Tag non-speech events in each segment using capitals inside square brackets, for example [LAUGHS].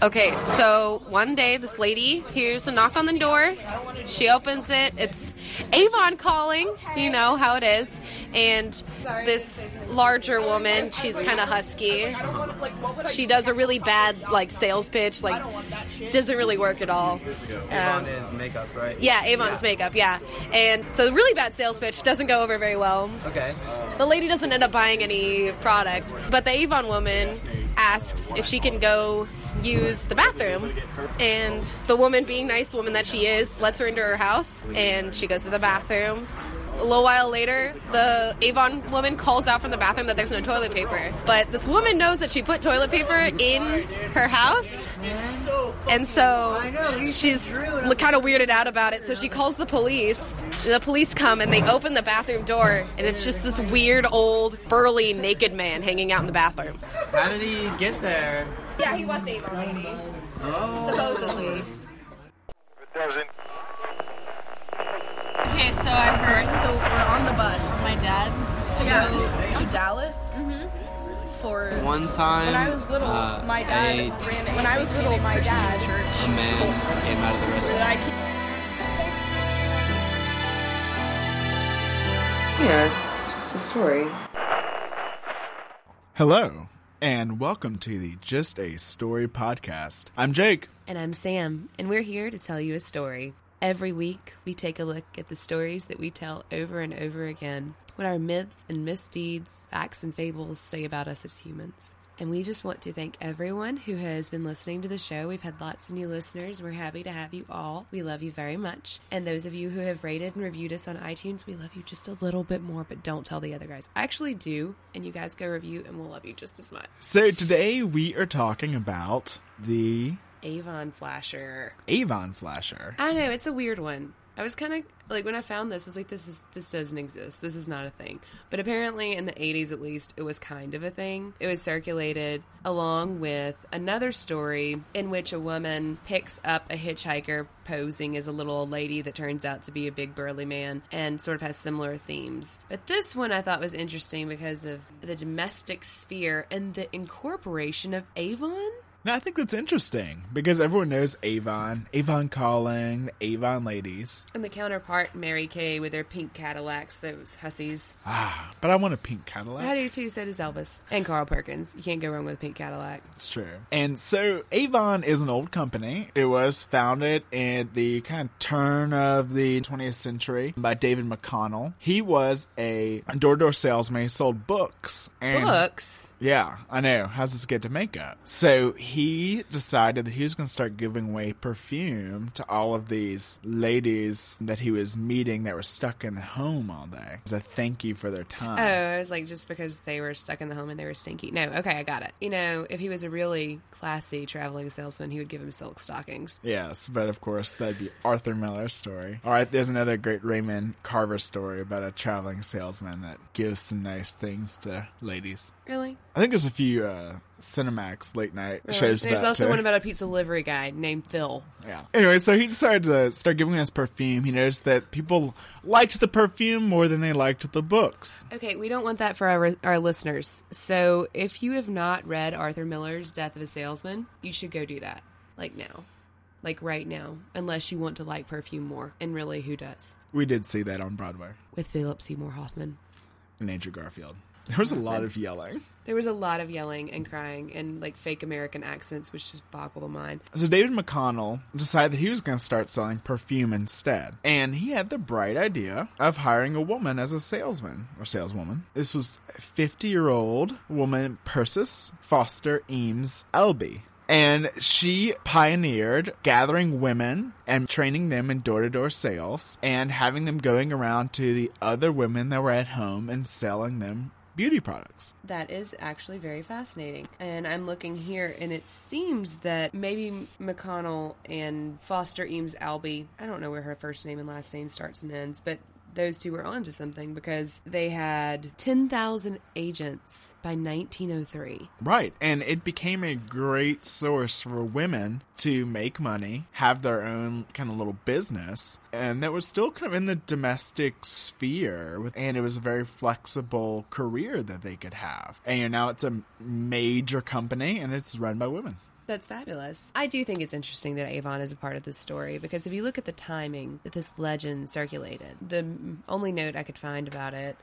Okay, so one day this lady hears a knock on the door. She opens it. It's Avon calling. You know how it is. And this larger woman, she's kind of husky. She does a really bad like sales pitch. Like doesn't really work at all. Avon um, is makeup, right? Yeah, Avon is makeup. Yeah, and so the really bad sales pitch doesn't go over very well. Okay. The lady doesn't end up buying any product, but the Avon woman asks if she can go use the bathroom. And the woman, being nice woman that she is, lets her into her house and she goes to the bathroom. A little while later, the Avon woman calls out from the bathroom that there's no toilet paper. But this woman knows that she put toilet paper in her house. And so she's kind of weirded out about it. So she calls the police. The police come and they open the bathroom door, and it's just this weird, old, burly, naked man hanging out in the bathroom. How did he get there? Yeah, he was the Avon lady. Oh. Supposedly. Okay, so I heard. So we're on the bus. My dad to Yeah. go to Dallas Mm-hmm. for. One time, When I was little, uh, my dad a, ran. When I was little, my dad. a man came out of the restaurant. Yeah, it's just a story. Hello, and welcome to the Just a Story podcast. I'm Jake. And I'm Sam, and we're here to tell you a story. Every week, we take a look at the stories that we tell over and over again, what our myths and misdeeds, facts and fables say about us as humans. And we just want to thank everyone who has been listening to the show. We've had lots of new listeners. We're happy to have you all. We love you very much. And those of you who have rated and reviewed us on iTunes, we love you just a little bit more, but don't tell the other guys. I actually do, and you guys go review, and we'll love you just as much. So today we are talking about the Avon Flasher. Avon Flasher. I know it's a weird one. I was kind of like when I found this, I was like, "This is this doesn't exist. This is not a thing." But apparently, in the '80s, at least, it was kind of a thing. It was circulated along with another story in which a woman picks up a hitchhiker posing as a little old lady that turns out to be a big burly man, and sort of has similar themes. But this one I thought was interesting because of the domestic sphere and the incorporation of Avon. Now I think that's interesting because everyone knows Avon, Avon Calling, Avon Ladies. And the counterpart, Mary Kay, with their pink Cadillacs, those hussies. Ah, but I want a pink Cadillac. I do too, so does Elvis. And Carl Perkins. You can't go wrong with a pink Cadillac. It's true. And so Avon is an old company. It was founded at the kind of turn of the 20th century by David McConnell. He was a door-to-door salesman. He sold books. And Books. Yeah, I know. How's this get to makeup? So he decided that he was going to start giving away perfume to all of these ladies that he was meeting that were stuck in the home all day as a thank you for their time. Oh, I was like, just because they were stuck in the home and they were stinky. No, okay, I got it. You know, if he was a really classy traveling salesman, he would give him silk stockings. Yes, but of course that'd be Arthur Miller's story. All right, there's another great Raymond Carver story about a traveling salesman that gives some nice things to ladies. Really? I think there's a few uh, Cinemax late night Really? shows. There's also too. one about a pizza delivery guy named Phil. Yeah. Anyway, so he decided to start giving us perfume. He noticed that people liked the perfume more than they liked the books. Okay, we don't want that for our, our listeners. So if you have not read Arthur Miller's Death of a Salesman, you should go do that. Like now. Like right now. Unless you want to like perfume more. And really, who does? We did see that on Broadway With Philip Seymour Hoffman. and Andrew Garfield. There was a lot of yelling. There was a lot of yelling and crying and like fake American accents, which just boggle the mind. So David McConnell decided that he was going to start selling perfume instead. And he had the bright idea of hiring a woman as a salesman or saleswoman. This was 50-year-old woman Persis Foster Eames Albee. And she pioneered gathering women and training them in door to door sales and having them going around to the other women that were at home and selling them beauty products. That is actually very fascinating. And I'm looking here, and it seems that maybe McConnell and Foster Eames Albee, I don't know where her first name and last name starts and ends, but those two were onto something because they had 10,000 agents by 1903. Right. And it became a great source for women to make money, have their own kind of little business, and that was still kind of in the domestic sphere. And it was a very flexible career that they could have. And you know, now it's a major company and it's run by women. That's fabulous. I do think it's interesting that Avon is a part of this story because if you look at the timing that this legend circulated, the only note I could find about it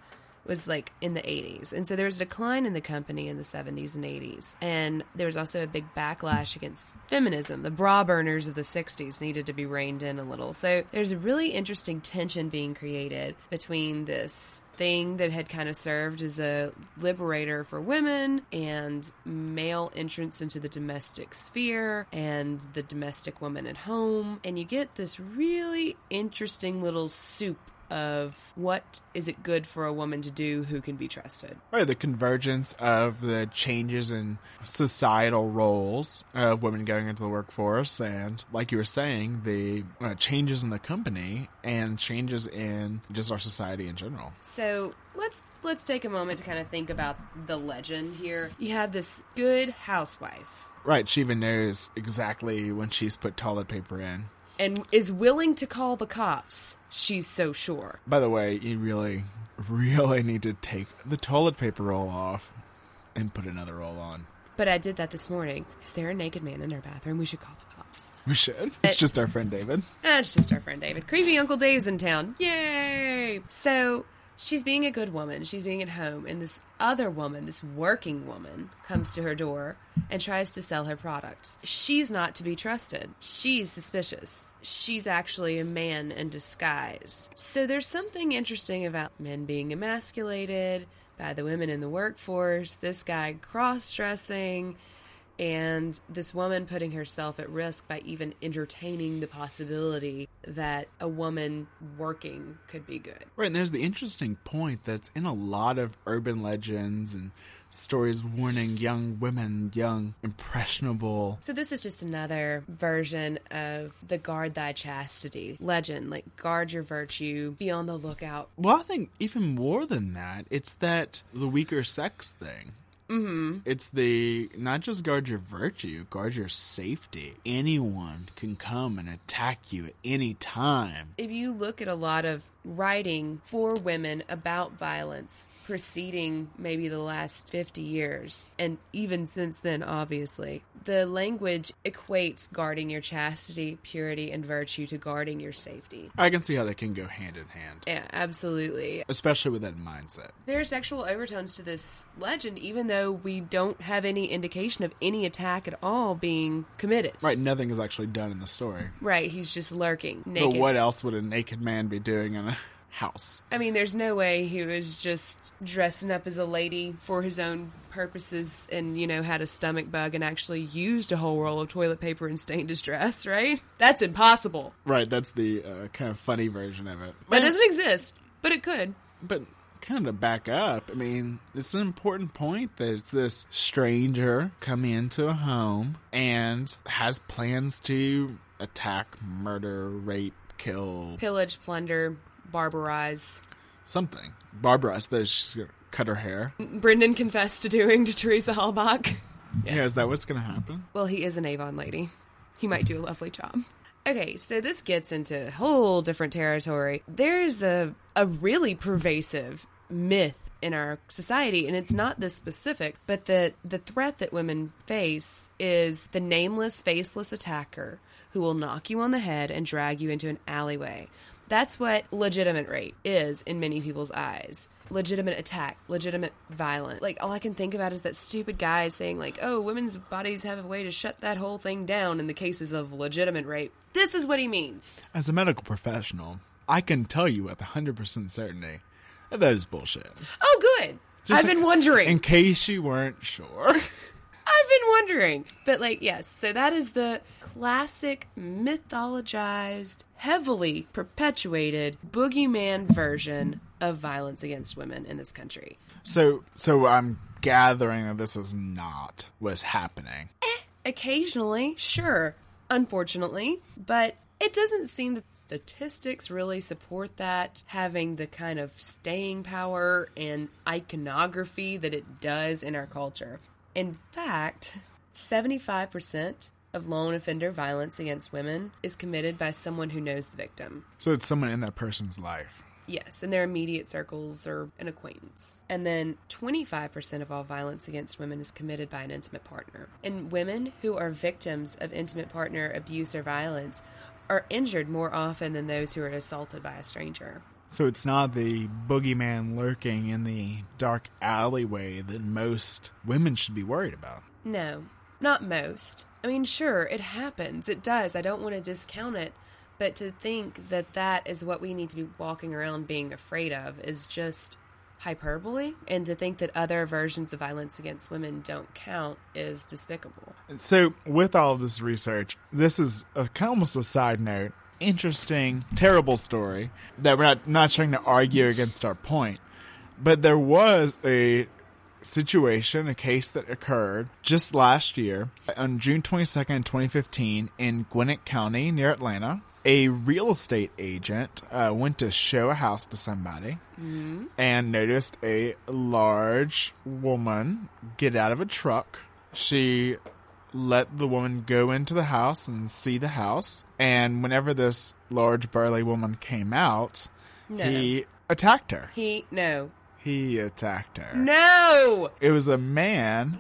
was like in the 80s. And so there was a decline in the company in the 70s and 80s. And there was also a big backlash against feminism. The bra burners of the 60s needed to be reined in a little. So there's a really interesting tension being created between this thing that had kind of served as a liberator for women and male entrance into the domestic sphere and the domestic woman at home. And you get this really interesting little soup of what is it good for a woman to do who can be trusted. Right, the convergence of the changes in societal roles of women going into the workforce, and like you were saying, the uh, changes in the company and changes in just our society in general. So let's let's take a moment to kind of think about the legend here. You have this good housewife Right, she even knows exactly when she's put toilet paper in. And is willing to call the cops. She's so sure. By the way, you really, really need to take the toilet paper roll off and put another roll on. But I did that this morning. Is there a naked man in our bathroom? We should call the cops. We should. It's just our friend David. Ah, it's just our friend David. Creepy Uncle Dave's in town. Yay! So she's being a good woman. She's being at home, and this other woman, this working woman, comes to her door and tries to sell her products. She's not to be trusted. She's suspicious. She's actually a man in disguise. So there's something interesting about men being emasculated by the women in the workforce, this guy cross dressing and this woman putting herself at risk by even entertaining the possibility that a woman working could be good. Right, and there's the interesting point that's in a lot of urban legends and stories warning young women, young, impressionable. So this is just another version of the guard thy chastity legend, like guard your virtue, be on the lookout. Well, I think even more than that, it's that the weaker sex thing. Mm-hmm. It's the not just guard your virtue, guard your safety. Anyone can come and attack you at any time. If you look at a lot of writing for women about violence preceding maybe the last 50 years, and even since then, obviously, the language equates guarding your chastity, purity, and virtue to guarding your safety. I can see how they can go hand in hand, Yeah, absolutely. especially with that mindset. There are sexual overtones to this legend, even though we don't have any indication of any attack at all being committed. Right, nothing is actually done in the story. Right, he's just lurking, naked. But what else would a naked man be doing in a house? I mean, there's no way he was just dressing up as a lady for his own purposes and, you know, had a stomach bug and actually used a whole roll of toilet paper and stained his dress, right? That's impossible. Right, that's the uh, kind of funny version of it. That doesn't exist, but it could. But kind of back up, I mean, it's an important point that it's this stranger coming into a home and has plans to attack, murder, rape, kill Pillage, plunder, barbarize. something. Barbara says she's gonna cut her hair. Brendan confessed to doing to Teresa Halbach. Yeah, is that what's gonna happen? Well, he is an Avon lady. He might do a lovely job. Okay, so this gets into a whole different territory. There's a a really pervasive myth in our society and it's not this specific, but the the threat that women face is the nameless, faceless attacker who will knock you on the head and drag you into an alleyway. That's what legitimate rape is in many people's eyes. Legitimate attack, legitimate violence. Like all I can think about is that stupid guy saying like, "Oh, women's bodies have a way to shut that whole thing down in the cases of legitimate rape." This is what he means. As a medical professional, I can tell you with 100% certainty that that is bullshit. Oh, good. Just I've been wondering. In case you weren't sure. [LAUGHS] I've been wondering. But like, yes, so that is the classic mythologized, heavily perpetuated boogeyman version of violence against women in this country. So, so I'm gathering that this is not what's happening. Eh, occasionally, sure, unfortunately, but it doesn't seem that statistics really support that having the kind of staying power and iconography that it does in our culture. In fact, 75% of lone offender violence against women is committed by someone who knows the victim. So it's someone in that person's life. Yes, in their immediate circles or an acquaintance. And then 25% of all violence against women is committed by an intimate partner. And women who are victims of intimate partner abuse or violence are injured more often than those who are assaulted by a stranger. So it's not the boogeyman lurking in the dark alleyway that most women should be worried about. No, not most. I mean, sure, it happens. It does. I don't want to discount it. But to think that that is what we need to be walking around being afraid of is just hyperbole. And to think that other versions of violence against women don't count is despicable. So, with all this research, this is a, almost a side note. Interesting, terrible story that we're not, not trying to argue against our point. But there was a situation, a case that occurred just last year on June 22nd, 2015, in Gwinnett County near Atlanta. A real estate agent uh, went to show a house to somebody and noticed a large woman get out of a truck. She let the woman go into the house and see the house. And whenever this large burly woman came out, No. he attacked her. He, no. He attacked her. No! It was a man,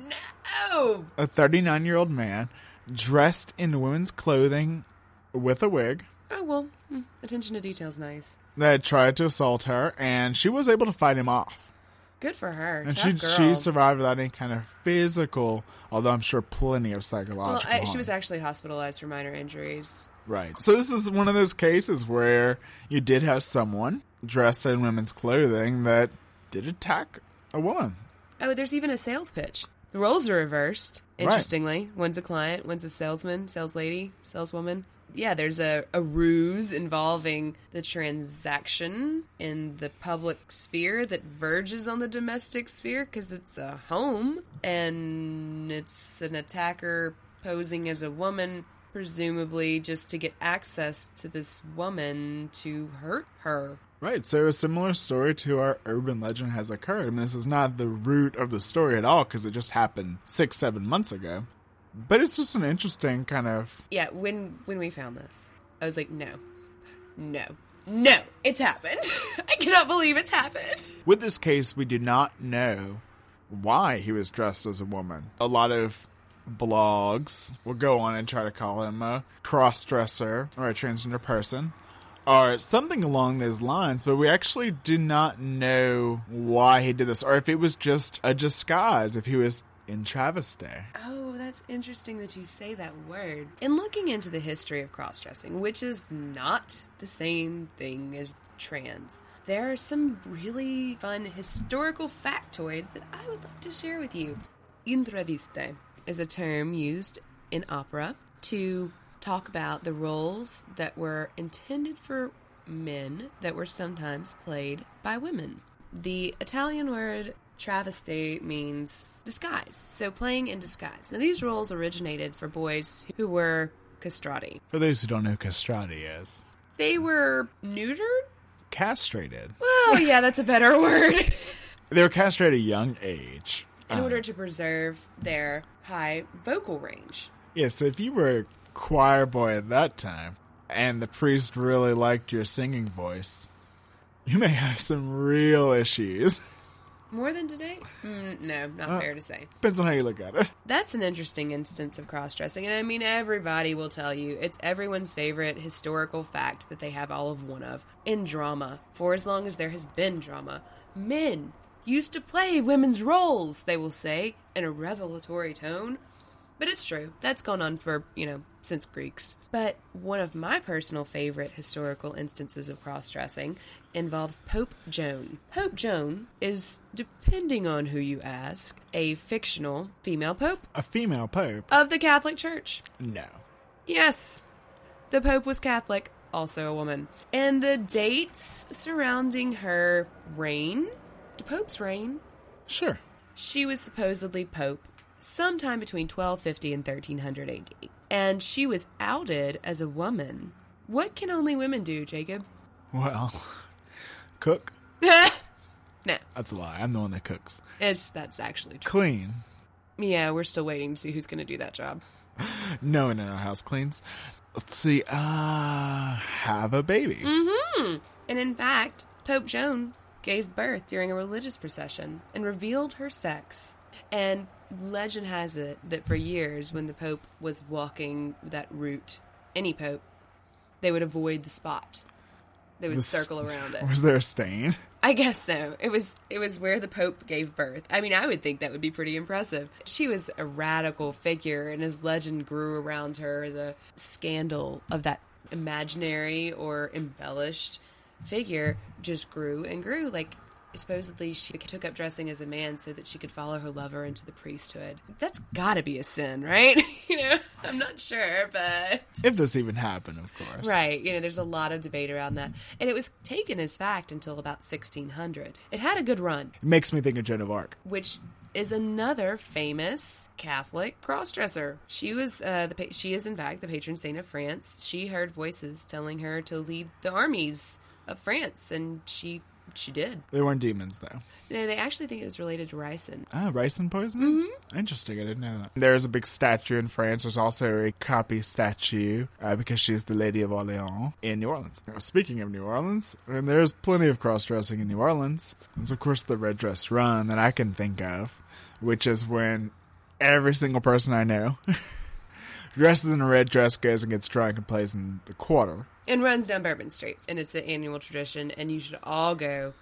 No! a 39 year old man, dressed in women's clothing with a wig Oh, well, hmm, attention to detail's nice. that tried to assault her, and she was able to fight him off. Good for her. And Tough she girl. she survived without any kind of physical, although I'm sure plenty of well, psychological. I, she harm. was actually hospitalized for minor injuries. Right. So this is one of those cases where you did have someone dressed in women's clothing that did attack a woman. Oh, there's even a sales pitch. The roles are reversed. Right. Interestingly, one's a client, one's a salesman, sales lady, saleswoman. Yeah, there's a, a ruse involving the transaction in the public sphere that verges on the domestic sphere because it's a home and it's an attacker posing as a woman, presumably just to get access to this woman to hurt her. Right. So a similar story to our urban legend has occurred. I mean, this is not the root of the story at all because it just happened six, seven months ago. But it's just an interesting kind of. Yeah, when when we found this, I was like, no, no, no, it's happened. [LAUGHS] I cannot believe it's happened. With this case, we do not know why he was dressed as a woman. A lot of blogs will go on and try to call him a cross dresser or a transgender person or something along those lines, but we actually do not know why he did this or if it was just a disguise, if he was in travesty. Oh, that's interesting that you say that word. In looking into the history of cross dressing, which is not the same thing as trans, there are some really fun historical factoids that I would like to share with you. En travesti is a term used in opera to talk about the roles that were intended for men that were sometimes played by women. The Italian word travesty means disguise, so playing in disguise. Now, these roles originated for boys who were castrati. For those who don't know who castrati is, They were neutered? castrated. Well, [LAUGHS] yeah, that's a better word. They were castrated at a young age. in order uh. to preserve their high vocal range. Yeah, so if you were choir boy at that time and the priest really liked your singing voice, you may have some real issues. More than today? Mm, no, not fair to say. Depends on how you look at it. That's an interesting instance of cross dressing. And I mean, everybody will tell you it's everyone's favorite historical fact that they have all of one of. In drama, for as long as there has been drama, men used to play women's roles, they will say, in a revelatory tone. But it's true. That's gone on for, you know, since Greeks. But one of my personal favorite historical instances of cross dressing involves Pope Joan. Pope Joan is, depending on who you ask, a fictional female pope A female pope? of the Catholic Church. No. Yes, the Pope was Catholic, also a woman. And the dates surrounding her reign, the Pope's reign, Sure. she was supposedly Pope sometime between 1250 and 1300 AD. And she was outed as a woman. What can only women do, Jacob? Well, cook? [LAUGHS] no, That's a lie. I'm the one that cooks. it's that's actually true. Clean? Yeah, we're still waiting to see who's going to do that job. [GASPS] No one in our house cleans. Let's see. Uh, have a baby. Mm-hmm. And in fact, Pope Joan gave birth during a religious procession and revealed her sex. And legend has it that for years, when the Pope was walking that route, any Pope, they would avoid the spot. They would The circle around it. Was there a stain? I guess so. It was it was where the Pope gave birth. I mean, I would think that would be pretty impressive. She was a radical figure, and as legend grew around her, the scandal of that imaginary or embellished figure just grew and grew. Like supposedly she took up dressing as a man so that she could follow her lover into the priesthood. That's got to be a sin, right? [LAUGHS] you know, I'm not sure, but If this even happened, of course. Right. You know, there's a lot of debate around that. And it was taken as fact until about 1600. It had a good run, It makes me think of Joan of Arc. which is another famous Catholic crossdresser. She was uh, the pa- she is in fact the patron saint of France. She heard voices telling her to lead the armies of France, and she she did. They weren't demons, though. No, they actually think it was related to ricin. Ah, ricin poisoning? Mm-hmm. Interesting. I didn't know that. There's a big statue in France. There's also a copy statue uh, because she's the Lady of Orleans in New Orleans. Now, speaking of New Orleans, and there's plenty of cross dressing in New Orleans. There's, of course, the red dress run that I can think of, which is when every single person I know [LAUGHS] dresses in a red dress, goes and gets drunk, and plays in the quarter. and runs down Bourbon Street. And it's an annual tradition, and you should all go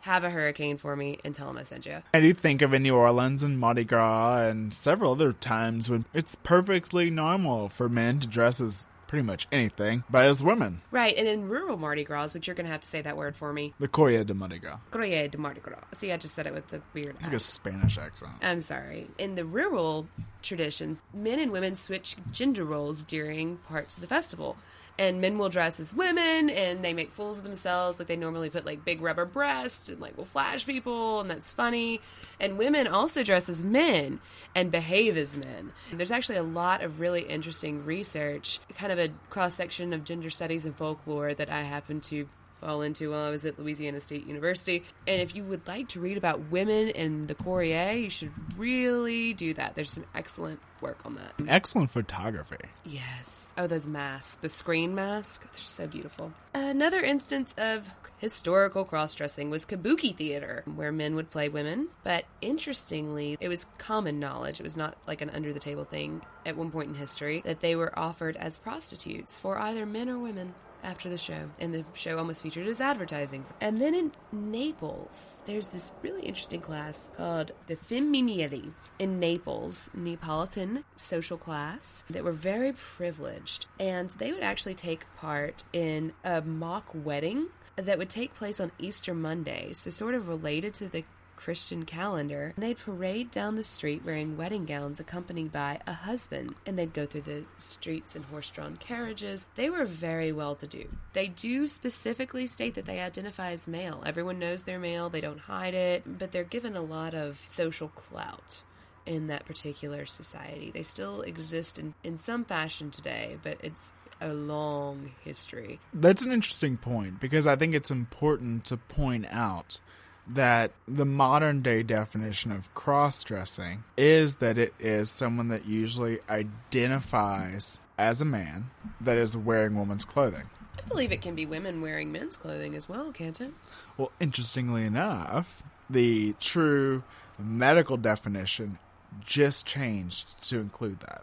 have a hurricane for me and tell them I sent you. I do think of in New Orleans and Mardi Gras and several other times when it's perfectly normal for men to dress as pretty much anything, but as women. Right, and in rural Mardi Gras, which you're going to have to say that word for me, The Coya de Mardi Gras. Croye de Mardi Gras. See, I just said it with the weird. It's like a Spanish accent. I'm sorry. In the rural traditions, men and women switch gender roles during parts of the festival. And men will dress as women and they make fools of themselves. Like they normally put like big rubber breasts and like will flash people and that's funny. And women also dress as men and behave as men. And there's actually a lot of really interesting research, kind of a cross section of gender studies and folklore that I happen to fall into while I was at Louisiana State University. And if you would like to read about women in the Courir, you should really do that. There's some excellent work on that. Excellent photography. Yes. Oh, those masks. The screen mask. They're so beautiful. Another instance of historical cross dressing was kabuki theater, where men would play women. But interestingly, it was common knowledge. It was not like an under the table thing at one point in history that they were offered as prostitutes for either men or women after the show, and the show almost featured as advertising. And then in Naples, there's this really interesting class called the Femminielli in Naples, Neapolitan social class that were very privileged, and they would actually take part in a mock wedding that would take place on Easter Monday, so sort of related to the Christian calendar. They'd parade down the street wearing wedding gowns accompanied by a husband, and they'd go through the streets in horse drawn carriages. They were very well to do. They do specifically state that they identify as male. Everyone knows they're male, they don't hide it, but they're given a lot of social clout in that particular society. They still exist in, in some fashion today, but it's a long history. That's an interesting point because I think it's important to point out that the modern day definition of cross dressing is that it is someone that usually identifies as a man that is wearing woman's clothing. I believe it can be women wearing men's clothing as well, can't it? Well, interestingly enough, the true medical definition just changed to include that.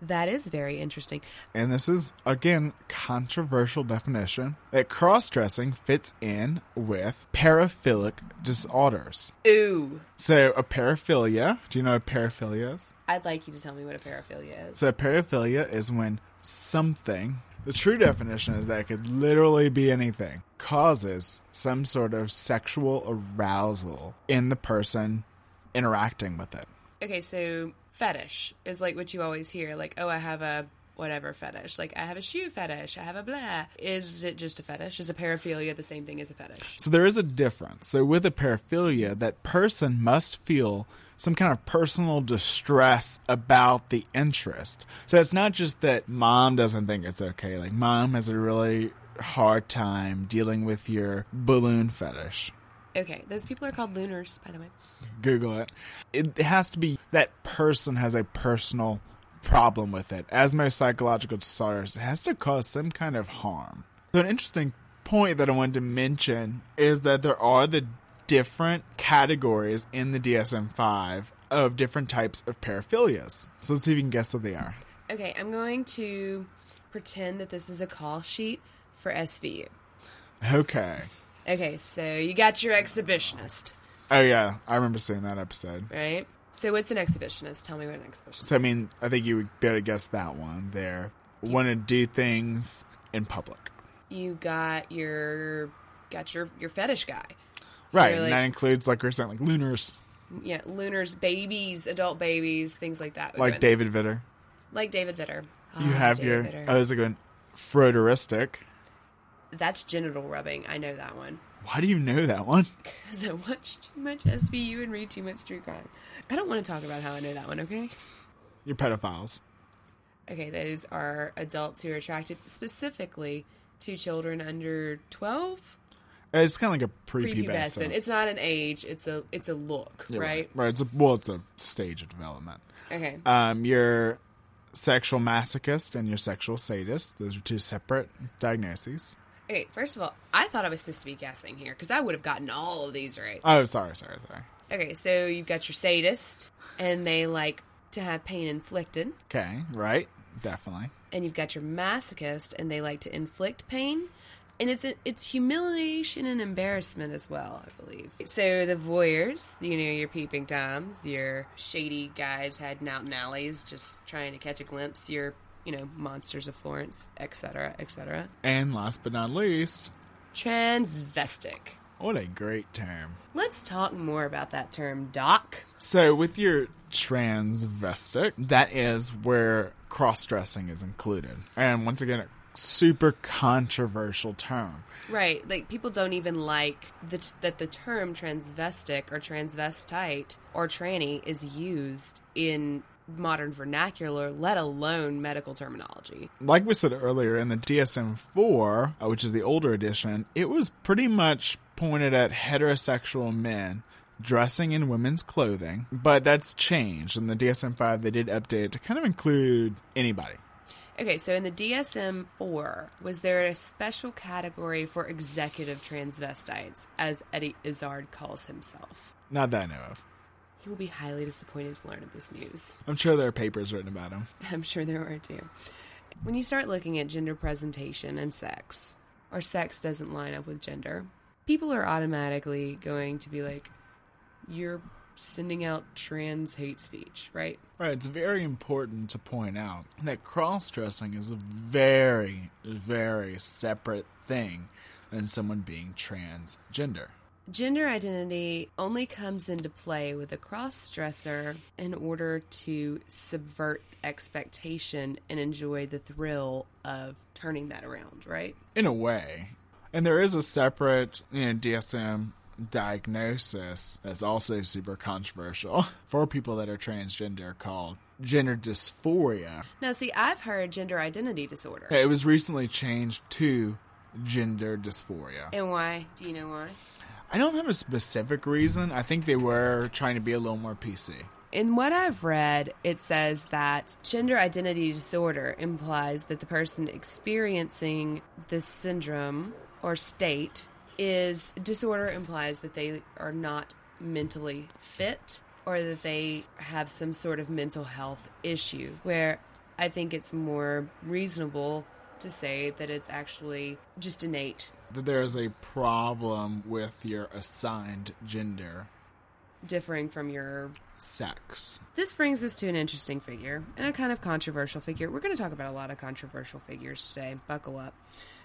That is very interesting. And this is, again, controversial definition that cross dressing fits in with paraphilic disorders. Ooh. So, a paraphilia, do you know what paraphilia is? I'd like you to tell me what a paraphilia is. So, a paraphilia is when something, the true definition is that it could literally be anything, causes some sort of sexual arousal in the person interacting with it. Okay, so fetish is like what you always hear like, oh, I have a whatever fetish. Like, I have a shoe fetish. I have a blah. Is it just a fetish? Is a paraphilia the same thing as a fetish? So there is a difference. So with a paraphilia, that person must feel some kind of personal distress about the interest. So it's not just that mom doesn't think it's okay. Like mom has a really hard time dealing with your balloon fetish. Okay, those people are called looners, by the way. Google it. It has to be that person has a personal problem with it. As my psychological disorders, it has to cause some kind of harm. So an interesting point that I wanted to mention is that there are the different categories in the DSM 5 of different types of paraphilias. So let's see if you can guess what they are. Okay, I'm going to pretend that this is a call sheet for SVU. Okay. Okay, so you got your exhibitionist, Oh, yeah. I remember seeing that episode. right? So what's an exhibitionist? Tell me what an exhibitionist. So, I mean, I think you would better guess that one there. Want to do things in public. You got your got your your fetish guy. Right. You're and that includes, like we are saying, like looners, Yeah, looners, babies, adult babies, things like that. like. David Vitter. like David Vitter. You Ah, have David your, Vitter. oh, is it going Frotteuristic? That's genital rubbing. I know that one. Why do you know that one? Because I watch too much SVU and read too much true crime. I don't want to talk about how I know that one, okay? You're pedophiles. Okay, those are adults who are attracted specifically to children under 12 It's kind of like a prepubescent. prepubescent. It's not an age, it's a it's a look, You're right? Right. It's a, well, it's a stage of development. Okay. Um, your sexual masochist and your sexual sadist. Those are two separate diagnoses. Okay, first of all, I thought I was supposed to be guessing here because I would have gotten all of these right. Oh, sorry, sorry, sorry. Okay, so you've got your sadist, and they like to have pain inflicted. Okay, right, definitely. and you've got your masochist, and they like to inflict pain, and it's it's humiliation and embarrassment as well, I believe. So the voyeurs, you know, your peeping toms, your shady guys hiding out in alleys, just trying to catch a glimpse, your you know monsters of Florence, etc., etc. And last but not least, Transvestic. what a great term. Let's talk more about that term, Doc. So, with your transvestic, that is where cross dressing is included. And once again, a super controversial term. Right, like people don't even like that that the term transvestic or transvestite or tranny is used in modern vernacular, let alone medical terminology. Like we said earlier, in the DSM 4, uh, which is the older edition, it was pretty much pointed at heterosexual men dressing in women's clothing, but that's changed. In the DSM 5, they did update it to kind of include anybody. Okay, so in the DSM 4, was there a special category for executive transvestites, as Eddie Izzard calls himself? Not that I know of. He will be highly disappointed to learn of this news. I'm sure there are papers written about him. [LAUGHS] I'm sure there are too. When you start looking at gender presentation and sex, or sex doesn't line up with gender, people are automatically going to be like, you're sending out trans hate speech, right? Right, it's very important to point out that cross dressing is a very, very separate thing than someone being transgender. Gender identity only comes into play with a cross dresser in order to subvert expectation and enjoy the thrill of turning that around, right? In a way. And there is a separate you know, DSM diagnosis that's also super controversial [LAUGHS] for people that are transgender called gender dysphoria. Now, see, I've heard gender identity disorder. It was recently changed to gender dysphoria. And why? Do you know why? I don't have a specific reason. I think they were trying to be a little more PC. In what I've read, it says that gender identity disorder implies that the person experiencing this syndrome or state is disorder implies that they are not mentally fit or that they have some sort of mental health issue where I think it's more reasonable to say that it's actually just innate That there is a problem with your assigned gender differing from your sex. This brings us to an interesting figure and a kind of controversial figure. We're going to talk about a lot of controversial figures today. Buckle up.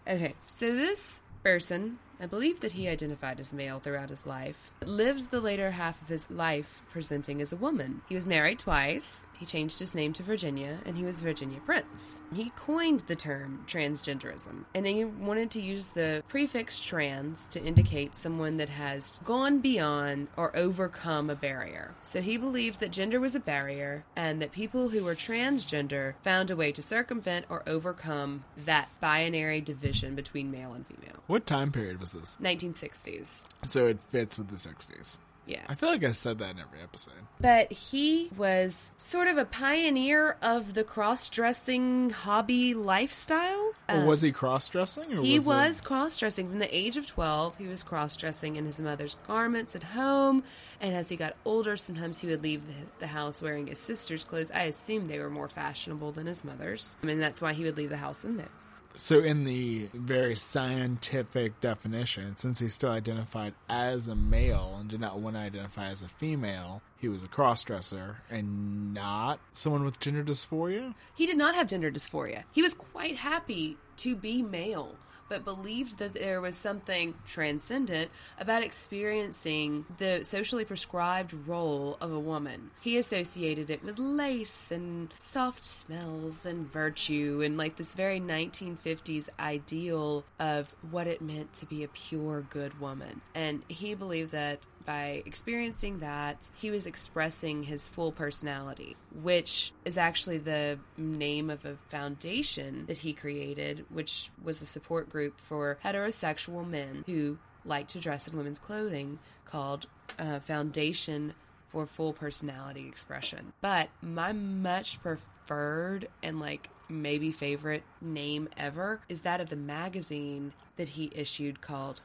Okay, so this person, I believe that he identified as male throughout his life, but lived the later half of his life presenting as a woman. He was married twice, he changed his name to Virginia, and he was Virginia Prince. He coined the term transgenderism, and he wanted to use the prefix trans to indicate someone that has gone beyond or overcome a barrier. So he believed that gender was a barrier, and that people who were transgender found a way to circumvent or overcome that binary division between male and female. What time period was this? 1960s. So it fits with the 60s. Yeah. I feel like I said that in every episode. But he was sort of a pioneer of the cross dressing hobby lifestyle. Or was um, he cross dressing? He was cross dressing from the age of 12. He was cross dressing in his mother's garments at home. And as he got older, sometimes he would leave the house wearing his sister's clothes. I assume they were more fashionable than his mother's. I mean, that's why he would leave the house in those. So, in the very scientific definition, since he still identified as a male and did not want to identify as a female, he was a crossdresser and not someone with gender dysphoria? He did not have gender dysphoria. He was quite happy to be male, but believed that there was something transcendent about experiencing the socially prescribed role of a woman. He associated it with lace and soft smells and virtue and like this very 1950s ideal of what it meant to be a pure good woman. And he believed that by experiencing that, he was expressing his full personality, which is actually the name of a foundation that he created, which was a support group for heterosexual men who like to dress in women's clothing called uh, Foundation for Full Personality Expression. But my much preferred and like maybe favorite name ever is that of the magazine that he issued called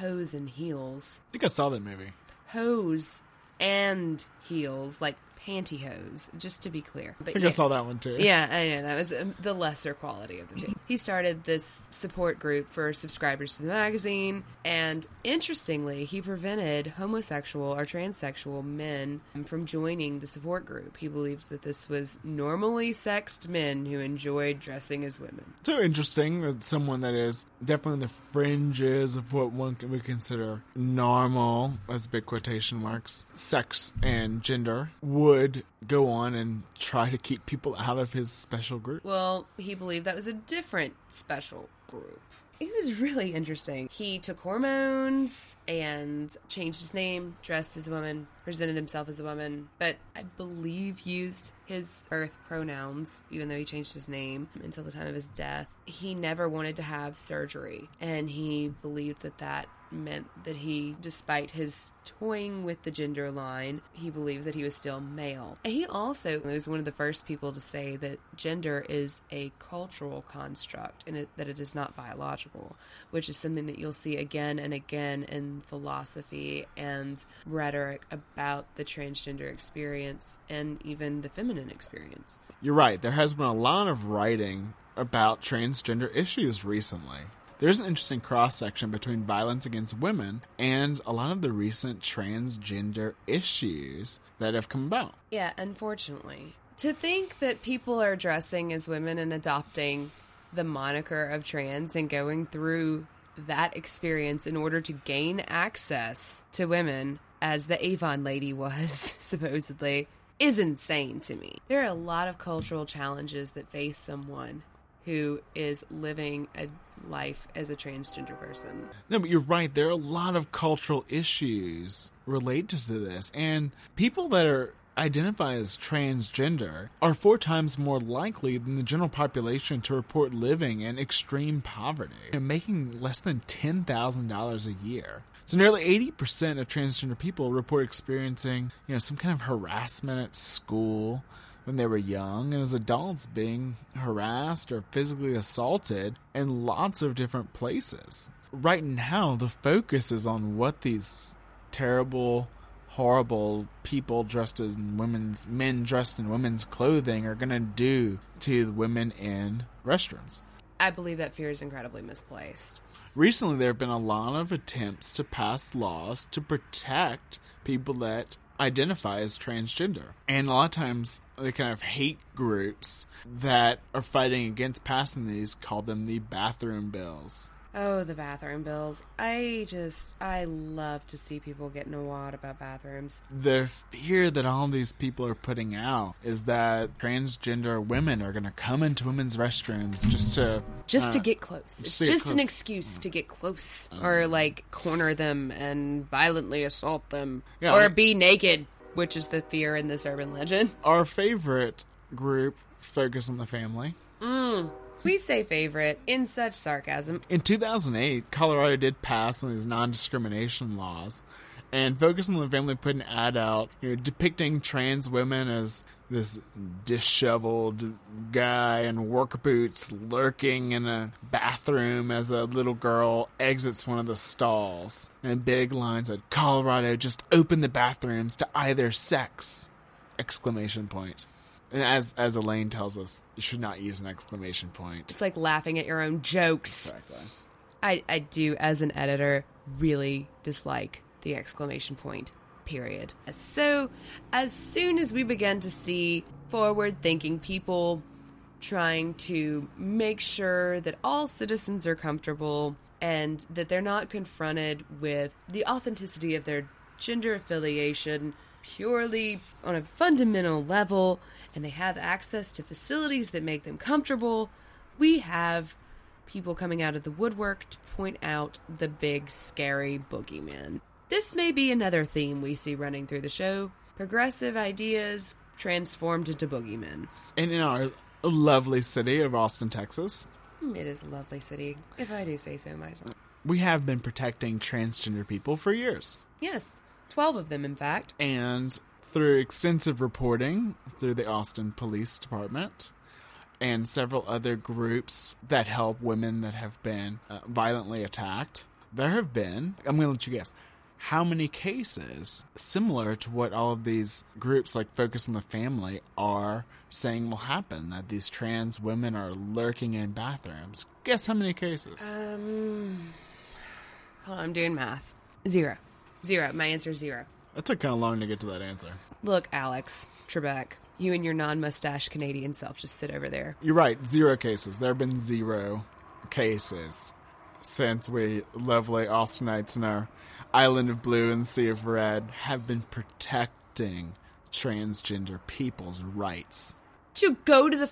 Hose and Heels. I think I saw that movie. Hose and heels, like pantyhose, just to be clear. But I think yeah. I saw that one too. Yeah, I know that was um, the lesser quality of the two. He started this support group for subscribers to the magazine, and interestingly, he prevented homosexual or transsexual men from joining the support group. He believed that this was normally sexed men who enjoyed dressing as women. So interesting that someone that is definitely in the fringes of what one can- would consider normal, as big quotation marks, sex and gender, would go on and try to keep people out of his special group. Well, he believed that was a different special group. It was really interesting. He took hormones and changed his name, dressed as a woman, presented himself as a woman, but I believe used his earth pronouns, even though he changed his name until the time of his death. He never wanted to have surgery, and he believed that that meant that he, despite his toying with the gender line, he believed that he was still male. And he also was one of the first people to say that gender is a cultural construct and it, that it is not biological, which is something that you'll see again and again in philosophy and rhetoric about the transgender experience and even the feminine experience. You're right, there has been a lot of writing about transgender issues recently. There's an interesting cross section between violence against women and a lot of the recent transgender issues that have come about. Yeah, unfortunately. To think that people are dressing as women and adopting the moniker of trans and going through that experience in order to gain access to women, as the Avon lady was, [LAUGHS] supposedly, is insane to me. There are a lot of cultural challenges that face someone who is living a life as a transgender person. No, but you're right. There are a lot of cultural issues related to this, and people that are identify as transgender are four times more likely than the general population to report living in extreme poverty and making less than ten thousand dollars a year. So nearly 80% of transgender people report experiencing, you know, some kind of harassment at school when they were young and as adults being harassed or physically assaulted in lots of different places. Right now, the focus is on what these terrible, horrible people dressed as women's men dressed in women's clothing are going to do to the women in restrooms. I believe that fear is incredibly misplaced. Recently, there have been a lot of attempts to pass laws to protect people that identify as transgender. And a lot of times, the kind of hate groups that are fighting against passing these call them the bathroom bills. Oh, the bathroom bills. I just, I love to see people getting a wad about bathrooms. The fear that all these people are putting out is that transgender women are going to come into women's restrooms just to Just to uh, get close. It's to get just an excuse to get close. Or, like, corner them and violently assault them. Yeah, or like- be naked, which is the fear in this urban legend. Our favorite group, Focus on the Family. We say favorite in such sarcasm. In 2008, Colorado did pass one of these non discrimination laws, And Focus on the Family put an ad out you know, depicting trans women as this disheveled guy in work boots lurking in a bathroom as a little girl exits one of the stalls. And big lines said, Colorado just open the bathrooms to either sex! Exclamation point. And as as Elaine tells us, you should not use an exclamation point. It's like laughing at your own jokes. Exactly. I, I do, as an editor, really dislike the exclamation point, period. So, as soon as we begin to see forward thinking people trying to make sure that all citizens are comfortable and that they're not confronted with the authenticity of their gender affiliation purely on a fundamental level and they have access to facilities that make them comfortable, we have people coming out of the woodwork to point out the big scary boogeyman. This may be another theme we see running through the show progressive ideas transformed into boogeymen. And in our lovely city of Austin, Texas, Hmm, It is a lovely city, if I do say so myself. we have been protecting transgender people for years. Yes, 12 of them, in fact. And through extensive reporting through the Austin Police Department and several other groups that help women that have been uh, violently attacked, there have been, I'm going to let you guess, how many cases similar to what all of these groups like Focus on the Family are saying will happen that these trans women are lurking in bathrooms? Guess how many cases? Um, hold on, I'm doing math. Zero. Zero. My answer is zero. It took kind of long to get to that answer. Look, Alex Trebek, you and your non mustache Canadian self just sit over there. You're right, zero cases. There have been zero cases since we lovely Austinites in our island of blue and sea of red have been protecting transgender people's rights. to go to the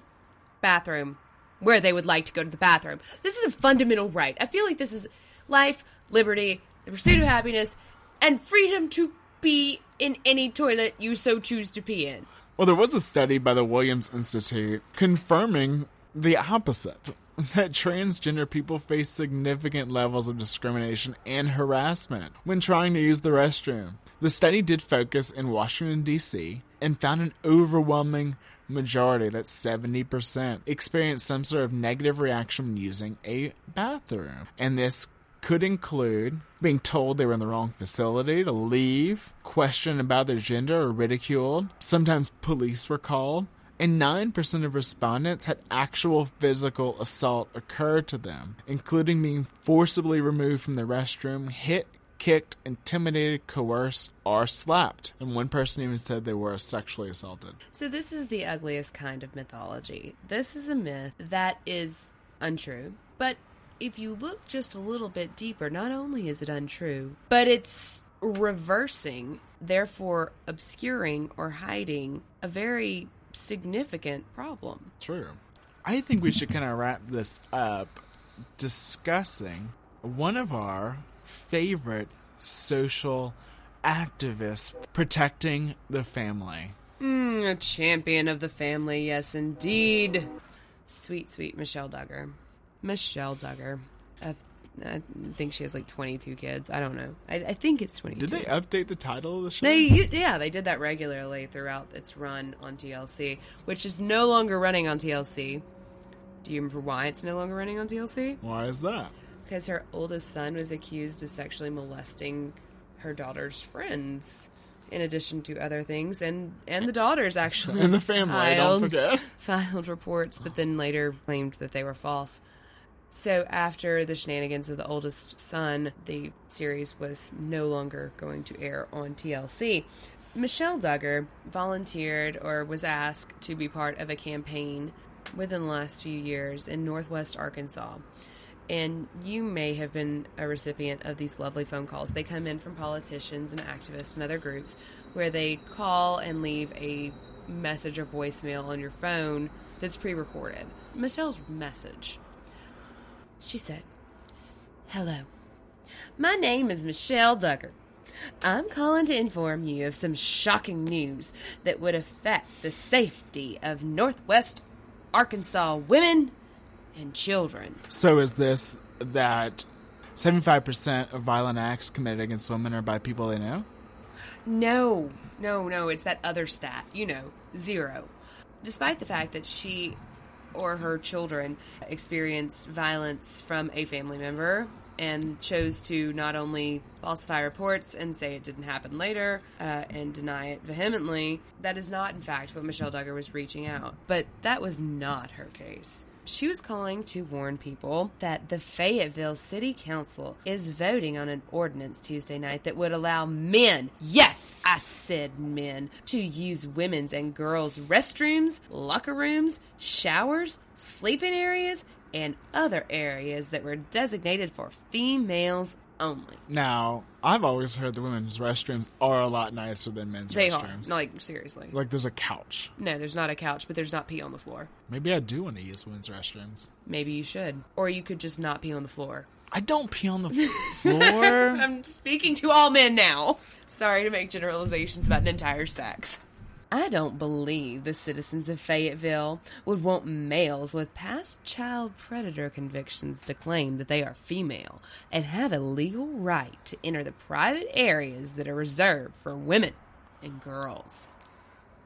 bathroom where they would like to go to the bathroom. This is a fundamental right. I feel like this is life, liberty, the pursuit of happiness, and freedom to be in any toilet you so choose to pee in. Well, there was a study by the Williams Institute confirming the opposite [LAUGHS] that transgender people face significant levels of discrimination and harassment when trying to use the restroom. The study did focus in Washington, D.C., and found an overwhelming majority, that's 70%, experienced some sort of negative reaction when using a bathroom. And this could include being told they were in the wrong facility to leave, questioned about their gender or ridiculed. Sometimes police were called. And 9% of respondents had actual physical assault occur to them, including being forcibly removed from the restroom, hit, kicked, intimidated, coerced, or slapped. And one person even said they were sexually assaulted. So, this is the ugliest kind of mythology. This is a myth that is untrue, but if you look just a little bit deeper, not only is it untrue, but it's reversing, therefore obscuring or hiding a very significant problem. True. I think we should kind of wrap this up discussing one of our favorite social activists protecting the family. Mm, a champion of the family, yes, indeed. Sweet, sweet Michelle Duggar. Michelle Duggar. I, I think she has like 22 kids. I don't know. I, I think it's 22. Did they update the title of the show? They yeah, they did that regularly throughout its run on TLC, which is no longer running on TLC. Do you remember why it's no longer running on TLC? Why is that? Because her oldest son was accused of sexually molesting her daughter's friends, in addition to other things, and and the daughters actually [LAUGHS] In the family, don't forget. filed reports, but then later claimed that they were false. So after the shenanigans of the oldest son, the series was no longer going to air on TLC. Michelle Duggar volunteered or was asked to be part of a campaign within the last few years in Northwest Arkansas. And you may have been a recipient of these lovely phone calls. They come in from politicians and activists and other groups where they call and leave a message or voicemail on your phone that's pre recorded. Michelle's message she said, Hello. My name is Michelle Duggar. I'm calling to inform you of some shocking news that would affect the safety of Northwest Arkansas women and children. So is this that 75% of violent acts committed against women are by people they know? No, no, no. It's that other stat. You know, zero. Despite the fact that she or her children experienced violence from a family member and chose to not only falsify reports and say it didn't happen later uh, and deny it vehemently, that is not, in fact, what Michelle Duggar was reaching out. But that was not her case. She was calling to warn people that the Fayetteville City Council is voting on an ordinance Tuesday night that would allow men, yes, I said men, to use women's and girls' restrooms, locker rooms, showers, sleeping areas, and other areas that were designated for females only. Now, I've always heard the women's restrooms are a lot nicer than men's They are. restrooms. No, like, seriously. like there's a couch. No, there's not a couch, but there's not pee on the floor. Maybe I do want to use women's restrooms. Maybe you should. Or you could just not pee on the floor. I don't pee on the [LAUGHS] floor. I'm speaking to all men now. Sorry to make generalizations about an entire sex. I don't believe the citizens of Fayetteville would want males with past child predator convictions to claim that they are female and have a legal right to enter the private areas that are reserved for women and girls.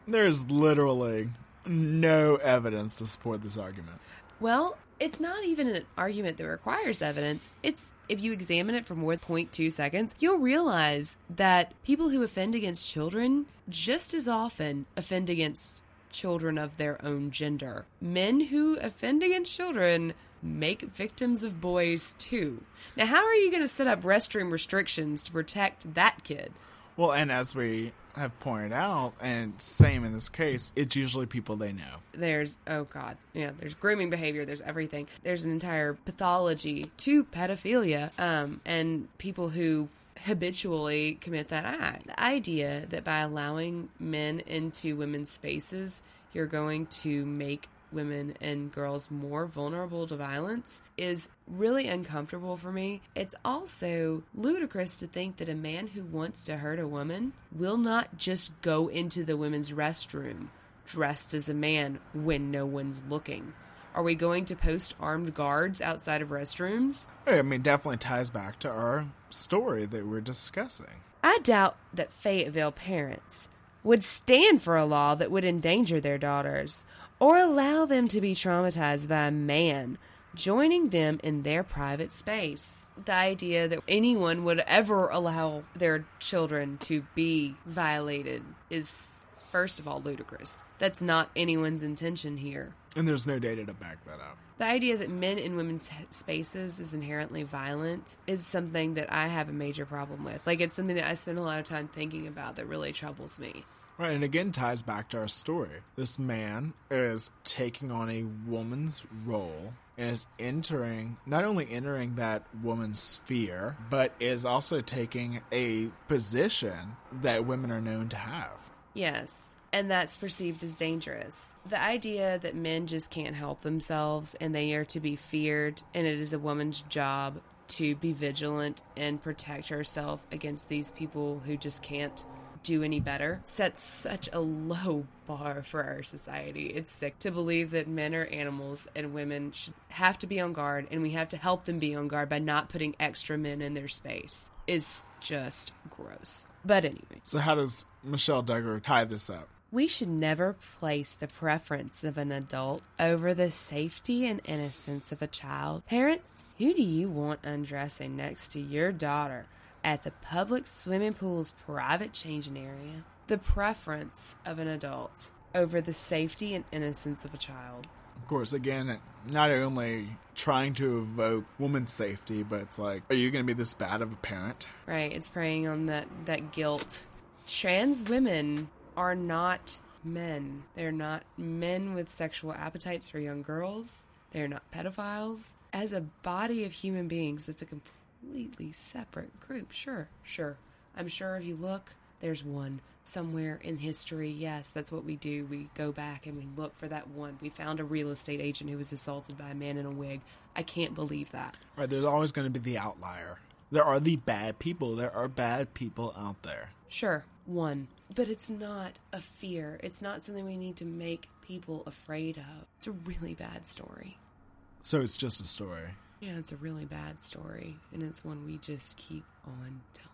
There's literally no evidence to support this argument. Well, it's not even an argument that requires evidence. It's if you examine it for more than 0.2 seconds, you'll realize that people who offend against children just as often offend against children of their own gender. Men who offend against children make victims of boys too. Now, how are you going to set up restroom restrictions to protect that kid? Well, and as we have pointed out, and same in this case, it's usually people they know. there's oh god yeah there's grooming behavior there's everything there's an entire pathology to pedophilia um and people who habitually commit that act the idea that by allowing men into women's spaces you're going to make women and girls more vulnerable to violence is really uncomfortable for me. It's also ludicrous to think that a man who wants to hurt a woman will not just go into the women's restroom dressed as a man when no one's looking. Are we going to post armed guards outside of restrooms? I mean, definitely ties back to our story that we're discussing. I doubt that Fayetteville parents would stand for a law that would endanger their daughters or allow them to be traumatized by a man joining them in their private space. The idea that anyone would ever allow their children to be violated is, first of all, ludicrous. That's not anyone's intention here. And there's no data to back that up. The idea that men in women's spaces is inherently violent is something that I have a major problem with. Like, it's something that I spend a lot of time thinking about that really troubles me. Right, and again ties back to our story. This man is taking on a woman's role and is entering, not only entering that woman's sphere, but is also taking a position that women are known to have. Yes. And that's perceived as dangerous. The idea that men just can't help themselves and they are to be feared, and it is a woman's job to be vigilant and protect herself against these people who just can't do any better sets such a low bar for our society. It's sick to believe that men are animals and women should have to be on guard and we have to help them be on guard by not putting extra men in their space. Is just gross. But anyway, So, how does Michelle Duggar tie this up? We should never place the preference of an adult over the safety and innocence of a child. Parents, who do you want undressing next to your daughter at the public swimming pool's private changing area? The preference of an adult over the safety and innocence of a child. Of course, again, not only trying to evoke woman's safety, but it's like, are you going to be this bad of a parent? Right, it's preying on that that guilt. Trans women are not men. They're not men with sexual appetites for young girls. They're not pedophiles. As a body of human beings, it's a completely separate group. Sure, sure. I'm sure if you look, there's one somewhere in history. Yes, that's what we do. We go back and we look for that one. We found a real estate agent who was assaulted by a man in a wig. I can't believe that. Right, there's always going to be the outlier. There are the bad people. There are bad people out there. Sure, one. But it's not a fear. It's not something we need to make people afraid of. It's a really bad story. So it's just a story. Yeah, it's a really bad story. And it's one we just keep on telling.